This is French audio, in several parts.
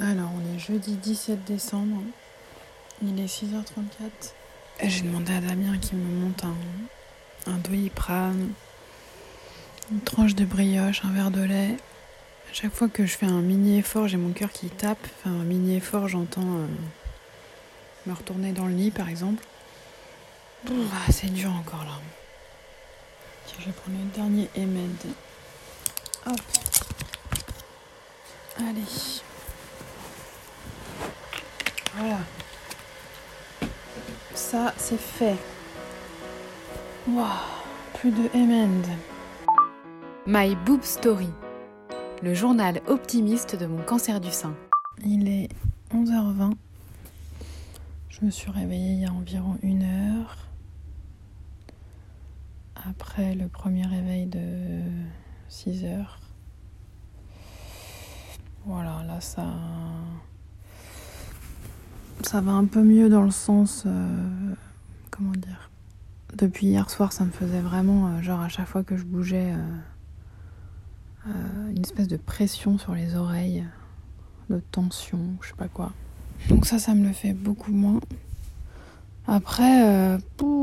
Alors, on est jeudi 17 décembre. Il est 6h34. Et j'ai demandé à Damien qu'il me monte un, un doliprane, une tranche de brioche, un verre de lait. À chaque fois que je fais un mini effort, j'ai mon cœur qui tape. Enfin, un mini effort, j'entends euh, me retourner dans le lit, par exemple. Ah, c'est dur encore là. Je vais prendre le dernier Emed. Hop. Allez. Voilà. Ça, c'est fait. Waouh, plus de Emend. My Boob Story, le journal optimiste de mon cancer du sein. Il est 11h20. Je me suis réveillée il y a environ une heure. Après le premier réveil de 6 heures. Voilà, là ça ça va un peu mieux dans le sens. euh, comment dire Depuis hier soir, ça me faisait vraiment, euh, genre à chaque fois que je bougeais, euh, une espèce de pression sur les oreilles, de tension, je sais pas quoi. Donc ça, ça me le fait beaucoup moins. Après,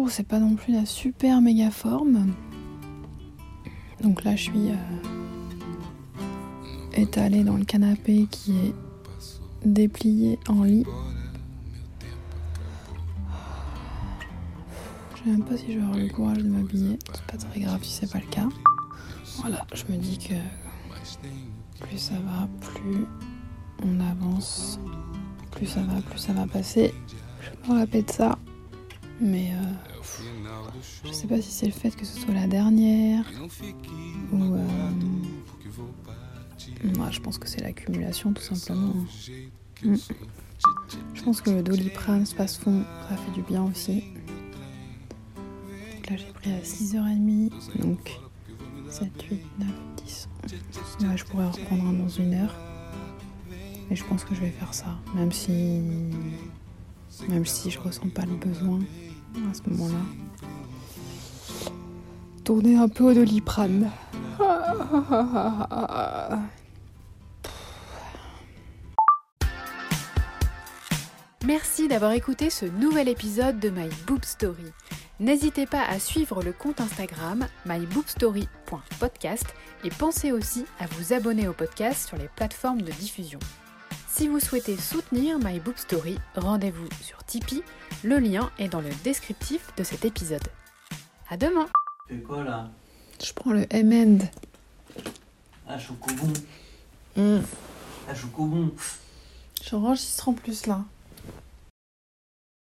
c'est pas non plus la super méga forme. Donc là, je suis étalée dans le canapé qui est déplié en lit. Sais même pas si je vais avoir le courage de m'habiller. C'est pas très grave si c'est pas le cas. Voilà, je me dis que plus ça va, plus on avance, plus ça va, plus ça va passer. Je me répète ça, mais euh, je sais pas si c'est le fait que ce soit la dernière ou. euh, ouais, je pense que c'est l'accumulation tout simplement. Mm. Je pense que le doliprane, Spasfon, ça fait du bien aussi. Donc là, j'ai pris à 6h30. Donc 7, 8, 9, 10, 11. Ouais, je pourrais en reprendre un dans une heure. Et je pense que je vais faire ça. Même si. Même si je ressens pas le besoin à ce moment-là. Tourner un peu au doliprane. Merci d'avoir écouté ce nouvel épisode de My Boob Story. N'hésitez pas à suivre le compte Instagram myboobstory.podcast et pensez aussi à vous abonner au podcast sur les plateformes de diffusion. Si vous souhaitez soutenir My Boob Story, rendez-vous sur Tipeee, le lien est dans le descriptif de cet épisode. À demain Tu fais quoi là? Je prends le M&. Ah, chocobon. Mm. Ah, chocobon. J'enregistre en plus là.